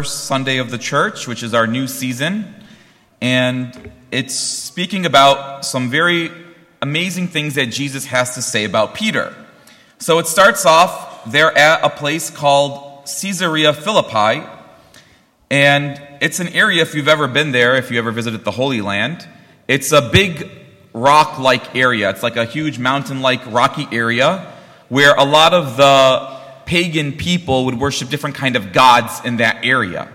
first Sunday of the church, which is our new season. And it's speaking about some very amazing things that Jesus has to say about Peter. So it starts off, they're at a place called Caesarea Philippi. And it's an area, if you've ever been there, if you ever visited the Holy Land, it's a big rock like area. It's like a huge mountain like rocky area where a lot of the pagan people would worship different kind of gods in that area.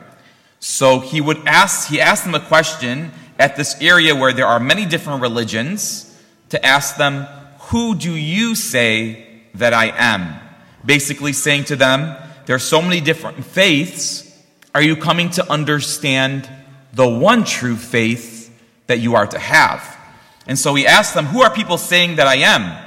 So he would ask, he asked them a question at this area where there are many different religions to ask them, who do you say that I am? Basically saying to them, there are so many different faiths. Are you coming to understand the one true faith that you are to have? And so he asked them, who are people saying that I am?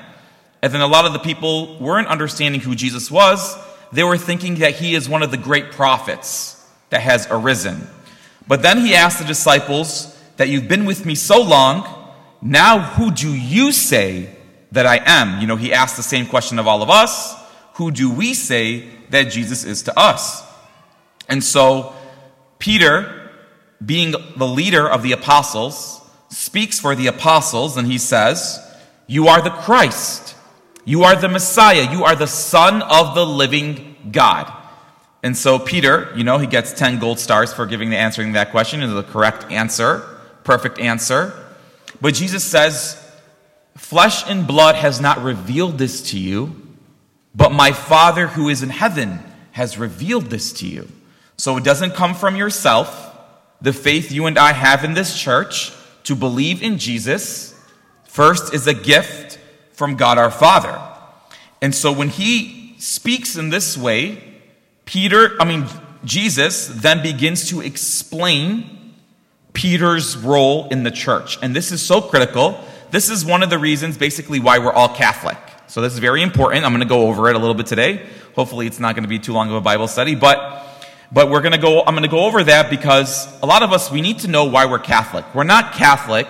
And then a lot of the people weren't understanding who Jesus was. They were thinking that he is one of the great prophets that has arisen. But then he asked the disciples that you've been with me so long. Now who do you say that I am? You know, he asked the same question of all of us. Who do we say that Jesus is to us? And so Peter, being the leader of the apostles, speaks for the apostles and he says, You are the Christ you are the Messiah. You are the Son of the living God. And so Peter, you know, he gets 10 gold stars for giving the answering that question is the correct answer, perfect answer. But Jesus says, Flesh and blood has not revealed this to you, but my Father who is in heaven has revealed this to you. So it doesn't come from yourself. The faith you and I have in this church to believe in Jesus, first is a gift from God our Father. And so when he speaks in this way, Peter, I mean, Jesus then begins to explain Peter's role in the church. And this is so critical. This is one of the reasons basically why we're all Catholic. So this is very important. I'm going to go over it a little bit today. Hopefully it's not going to be too long of a Bible study, but but we're going to go I'm going to go over that because a lot of us we need to know why we're Catholic. We're not Catholic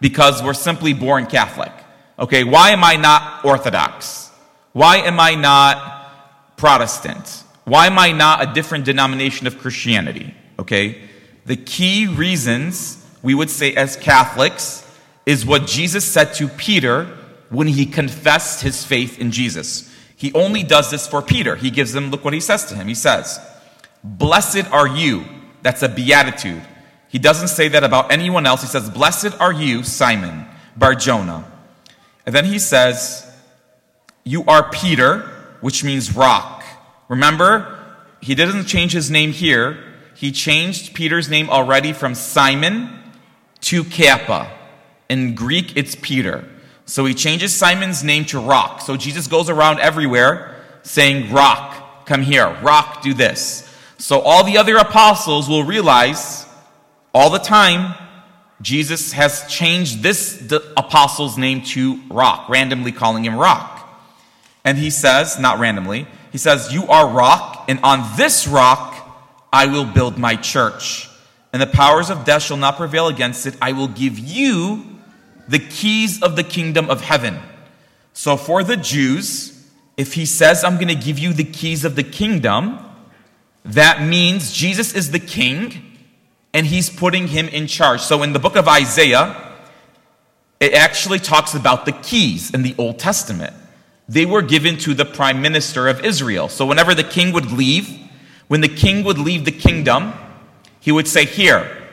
because we're simply born Catholic. Okay, why am I not Orthodox? Why am I not Protestant? Why am I not a different denomination of Christianity? Okay, the key reasons we would say as Catholics is what Jesus said to Peter when he confessed his faith in Jesus. He only does this for Peter. He gives him, look what he says to him. He says, Blessed are you. That's a beatitude. He doesn't say that about anyone else. He says, Blessed are you, Simon Barjona and then he says, You are Peter, which means rock. Remember, he didn't change his name here. He changed Peter's name already from Simon to Kepha. In Greek, it's Peter. So he changes Simon's name to rock. So Jesus goes around everywhere saying, Rock, come here. Rock, do this. So all the other apostles will realize all the time Jesus has changed this apostle's name to Rock, randomly calling him Rock. And he says, not randomly, he says, You are rock, and on this rock I will build my church. And the powers of death shall not prevail against it. I will give you the keys of the kingdom of heaven. So for the Jews, if he says, I'm going to give you the keys of the kingdom, that means Jesus is the king and he's putting him in charge. So in the book of Isaiah, it actually talks about the keys in the Old Testament. They were given to the prime minister of Israel. So whenever the king would leave, when the king would leave the kingdom, he would say, Here,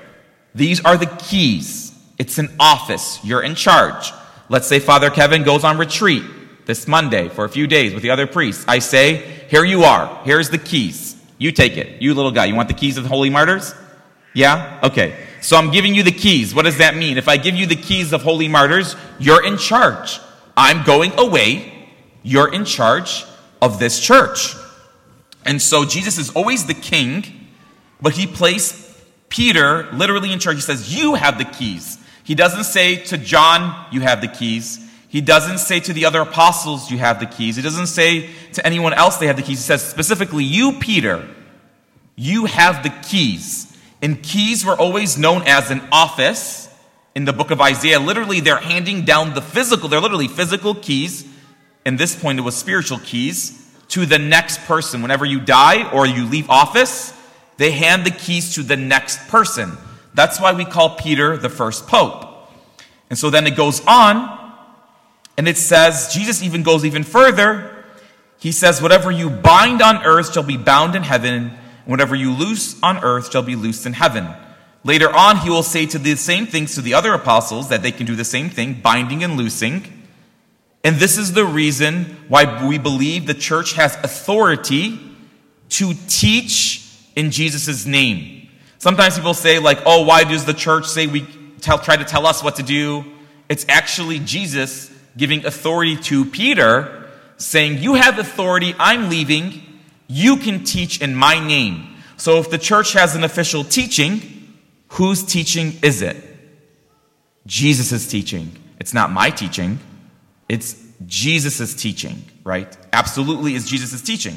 these are the keys. It's an office. You're in charge. Let's say Father Kevin goes on retreat this Monday for a few days with the other priests. I say, Here you are. Here's the keys. You take it. You little guy. You want the keys of the holy martyrs? Yeah? Okay. So I'm giving you the keys. What does that mean? If I give you the keys of holy martyrs, you're in charge. I'm going away. You're in charge of this church. And so Jesus is always the king, but he placed Peter literally in charge. He says, You have the keys. He doesn't say to John, You have the keys. He doesn't say to the other apostles, You have the keys. He doesn't say to anyone else, They have the keys. He says specifically, You, Peter, you have the keys. And keys were always known as an office in the book of Isaiah. Literally, they're handing down the physical, they're literally physical keys. In this point, it was spiritual keys to the next person. Whenever you die or you leave office, they hand the keys to the next person. That's why we call Peter the first pope. And so then it goes on, and it says, Jesus even goes even further. He says, Whatever you bind on earth shall be bound in heaven, and whatever you loose on earth shall be loosed in heaven. Later on, he will say to the same things to the other apostles that they can do the same thing, binding and loosing. And this is the reason why we believe the church has authority to teach in Jesus' name. Sometimes people say, like, oh, why does the church say we tell, try to tell us what to do? It's actually Jesus giving authority to Peter, saying, You have authority, I'm leaving, you can teach in my name. So if the church has an official teaching, whose teaching is it? Jesus' teaching. It's not my teaching. It's Jesus' teaching, right? Absolutely is Jesus' teaching.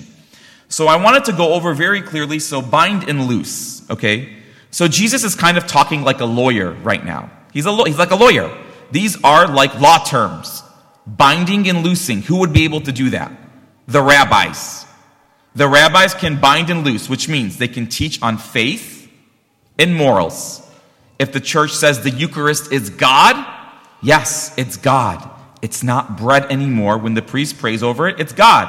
So I wanted to go over very clearly, so bind and loose, okay? So Jesus is kind of talking like a lawyer right now. He's, a, he's like a lawyer. These are like law terms. Binding and loosing. Who would be able to do that? The rabbis. The rabbis can bind and loose, which means they can teach on faith and morals. If the church says the Eucharist is God, yes, it's God. It's not bread anymore. When the priest prays over it, it's God.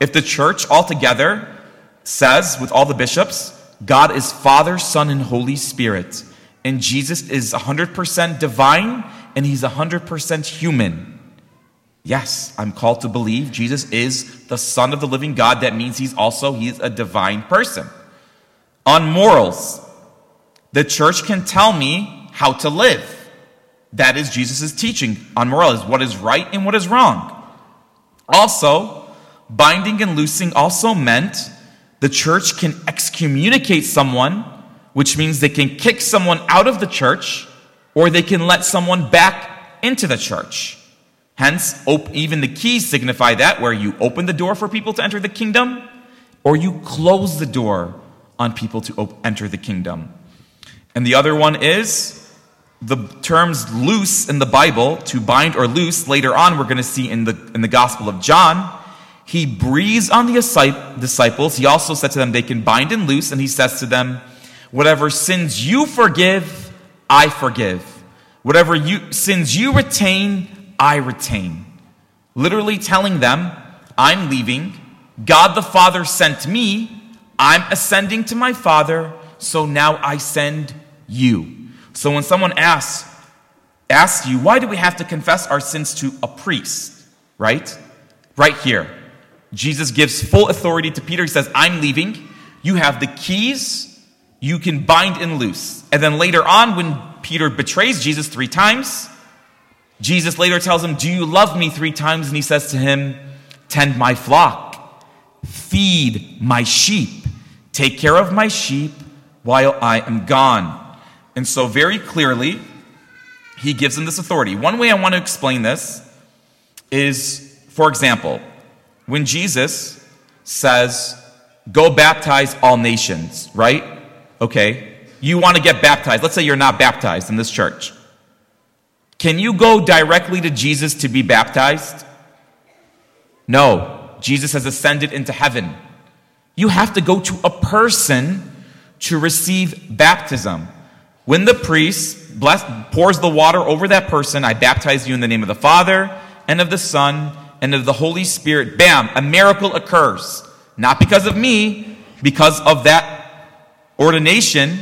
If the church altogether says, with all the bishops, God is Father, Son, and Holy Spirit, and Jesus is 100% divine and he's 100% human. Yes, I'm called to believe Jesus is the Son of the living God. That means he's also he's a divine person. On morals, the church can tell me how to live. That is Jesus' teaching on morals, what is right and what is wrong. Also, binding and loosing also meant the church can excommunicate someone, which means they can kick someone out of the church or they can let someone back into the church. Hence, even the keys signify that, where you open the door for people to enter the kingdom or you close the door on people to enter the kingdom. And the other one is the terms loose in the Bible, to bind or loose, later on we're going to see in the, in the Gospel of John, he breathes on the disciples. He also said to them, they can bind and loose, and he says to them, whatever sins you forgive, I forgive. Whatever you, sins you retain, I retain. Literally telling them, I'm leaving. God the Father sent me. I'm ascending to my Father, so now I send you. So when someone asks, asks you, why do we have to confess our sins to a priest? Right? Right here. Jesus gives full authority to Peter. He says, I'm leaving. You have the keys. You can bind and loose. And then later on, when Peter betrays Jesus three times, Jesus later tells him, Do you love me three times? And he says to him, Tend my flock, feed my sheep, take care of my sheep while I am gone. And so, very clearly, he gives him this authority. One way I want to explain this is, for example, when Jesus says, Go baptize all nations, right? Okay. You want to get baptized. Let's say you're not baptized in this church. Can you go directly to Jesus to be baptized? No. Jesus has ascended into heaven. You have to go to a person to receive baptism. When the priest bless, pours the water over that person, I baptize you in the name of the Father and of the Son and of the Holy Spirit. Bam, a miracle occurs. Not because of me, because of that ordination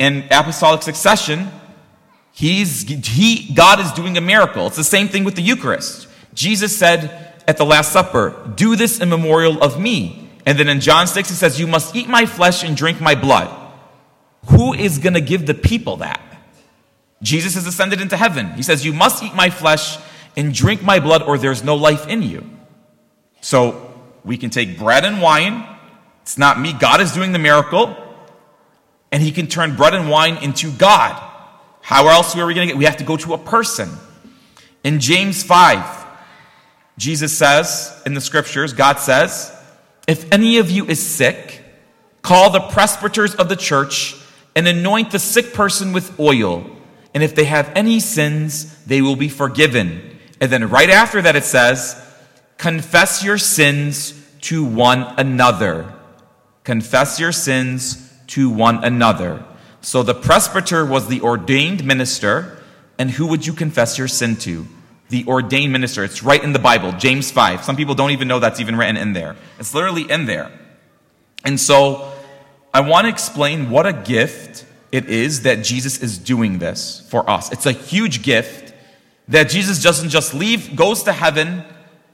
and apostolic succession. He's, he, God is doing a miracle. It's the same thing with the Eucharist. Jesus said at the Last Supper, Do this in memorial of me. And then in John 6, he says, You must eat my flesh and drink my blood. Who is going to give the people that? Jesus has ascended into heaven. He says, You must eat my flesh and drink my blood, or there's no life in you. So we can take bread and wine. It's not me. God is doing the miracle. And he can turn bread and wine into God. How else are we going to get? We have to go to a person. In James 5, Jesus says in the scriptures, God says, If any of you is sick, call the presbyters of the church and anoint the sick person with oil. And if they have any sins, they will be forgiven. And then right after that, it says, confess your sins to one another confess your sins to one another. So the presbyter was the ordained minister, and who would you confess your sin to? The ordained minister. It's right in the Bible, James 5. Some people don't even know that's even written in there. It's literally in there. And so I want to explain what a gift it is that Jesus is doing this for us. It's a huge gift that Jesus doesn't just leave, goes to heaven,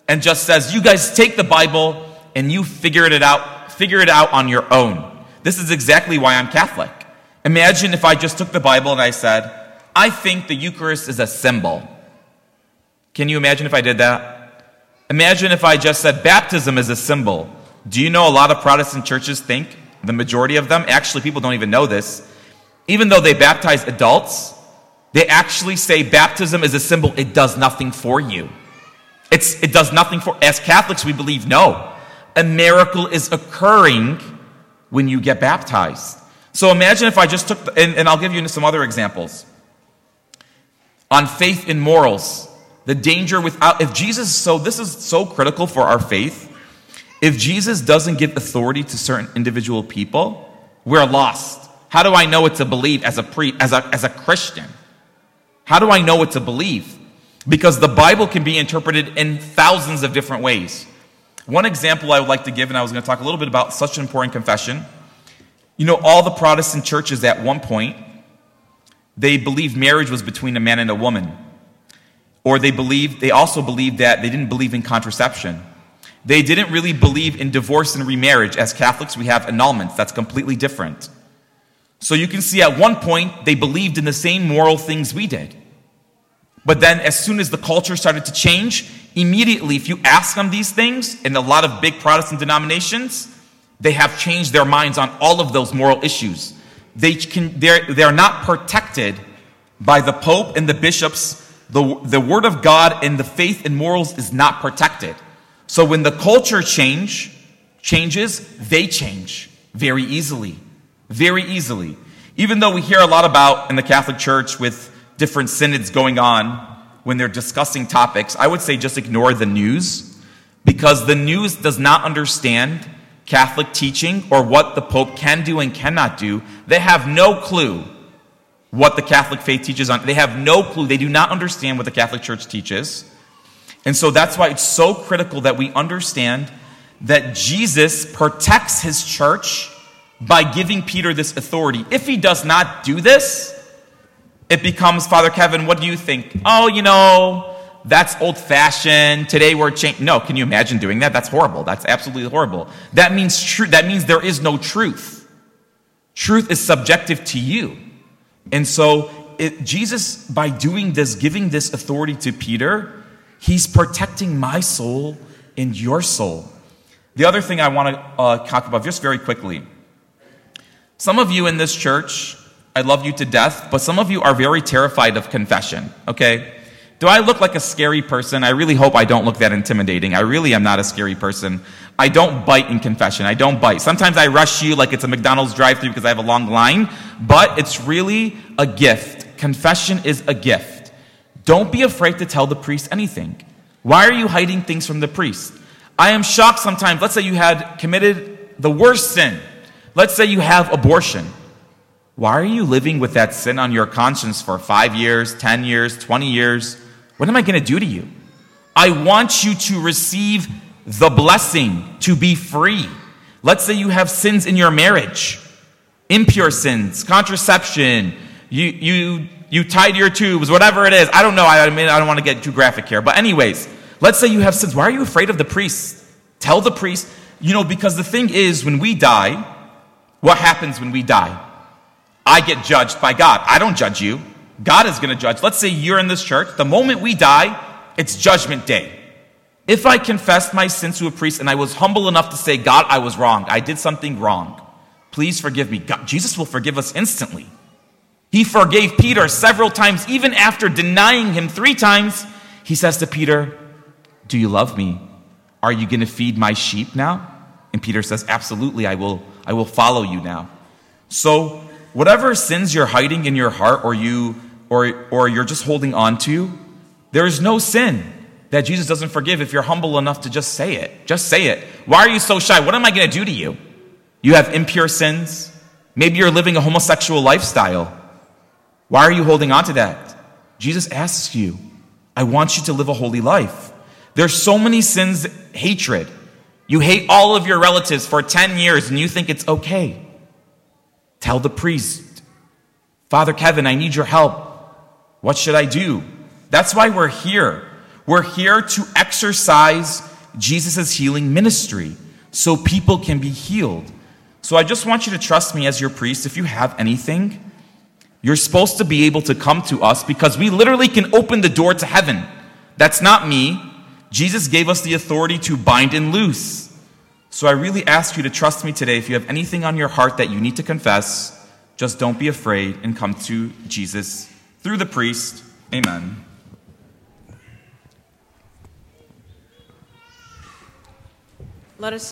and just says, You guys take the Bible and you figure it out, figure it out on your own. This is exactly why I'm Catholic. Imagine if I just took the Bible and I said, I think the Eucharist is a symbol. Can you imagine if I did that? Imagine if I just said baptism is a symbol. Do you know a lot of Protestant churches think, the majority of them, actually, people don't even know this, even though they baptize adults, they actually say baptism is a symbol, it does nothing for you. It's, it does nothing for, as Catholics, we believe no. A miracle is occurring when you get baptized. So imagine if I just took, the, and, and I'll give you some other examples. On faith in morals, the danger without, if Jesus, so this is so critical for our faith. If Jesus doesn't give authority to certain individual people, we're lost. How do I know what to believe as a pre, as a, as a Christian? How do I know what to believe? Because the Bible can be interpreted in thousands of different ways. One example I would like to give, and I was going to talk a little bit about such an important confession. You know, all the Protestant churches at one point, they believed marriage was between a man and a woman. Or they believed, they also believed that they didn't believe in contraception. They didn't really believe in divorce and remarriage. As Catholics, we have annulments. That's completely different. So you can see at one point, they believed in the same moral things we did. But then, as soon as the culture started to change, immediately, if you ask them these things, in a lot of big Protestant denominations, they have changed their minds on all of those moral issues. They can, they're, they're not protected by the Pope and the bishops. The, the Word of God and the faith and morals is not protected. So when the culture change, changes, they change very easily very easily. Even though we hear a lot about in the Catholic Church with different synods going on when they're discussing topics, I would say just ignore the news because the news does not understand Catholic teaching or what the Pope can do and cannot do. They have no clue what the Catholic faith teaches on. They have no clue. They do not understand what the Catholic Church teaches. And so that's why it's so critical that we understand that Jesus protects his church by giving Peter this authority. If he does not do this, it becomes, Father Kevin, what do you think? Oh, you know, that's old fashioned. Today we're changing. No, can you imagine doing that? That's horrible. That's absolutely horrible. That means true. That means there is no truth. Truth is subjective to you. And so it, Jesus, by doing this, giving this authority to Peter, he's protecting my soul and your soul. The other thing I want to uh, talk about just very quickly some of you in this church, I love you to death, but some of you are very terrified of confession, okay? Do I look like a scary person? I really hope I don't look that intimidating. I really am not a scary person. I don't bite in confession. I don't bite. Sometimes I rush you like it's a McDonald's drive through because I have a long line, but it's really a gift. Confession is a gift. Don't be afraid to tell the priest anything. Why are you hiding things from the priest? I am shocked sometimes. Let's say you had committed the worst sin Let's say you have abortion. Why are you living with that sin on your conscience for five years, 10 years, 20 years? What am I going to do to you? I want you to receive the blessing to be free. Let's say you have sins in your marriage, impure sins, contraception, you, you, you tied your tubes, whatever it is. I don't know. I mean, I don't want to get too graphic here. But, anyways, let's say you have sins. Why are you afraid of the priest? Tell the priest, you know, because the thing is, when we die, what happens when we die? I get judged by God. I don't judge you. God is going to judge. Let's say you're in this church. The moment we die, it's judgment day. If I confessed my sins to a priest and I was humble enough to say, God, I was wrong. I did something wrong. Please forgive me. God, Jesus will forgive us instantly. He forgave Peter several times, even after denying him three times. He says to Peter, Do you love me? Are you going to feed my sheep now? And Peter says, Absolutely, I will I will follow you now. So, whatever sins you're hiding in your heart or you or or you're just holding on to, there is no sin that Jesus doesn't forgive if you're humble enough to just say it. Just say it. Why are you so shy? What am I going to do to you? You have impure sins. Maybe you're living a homosexual lifestyle. Why are you holding on to that? Jesus asks you, I want you to live a holy life. There's so many sins, hatred. You hate all of your relatives for 10 years and you think it's okay. Tell the priest, Father Kevin, I need your help. What should I do? That's why we're here. We're here to exercise Jesus' healing ministry so people can be healed. So I just want you to trust me as your priest. If you have anything, you're supposed to be able to come to us because we literally can open the door to heaven. That's not me. Jesus gave us the authority to bind and loose. So I really ask you to trust me today. If you have anything on your heart that you need to confess, just don't be afraid and come to Jesus through the priest. Amen. Let us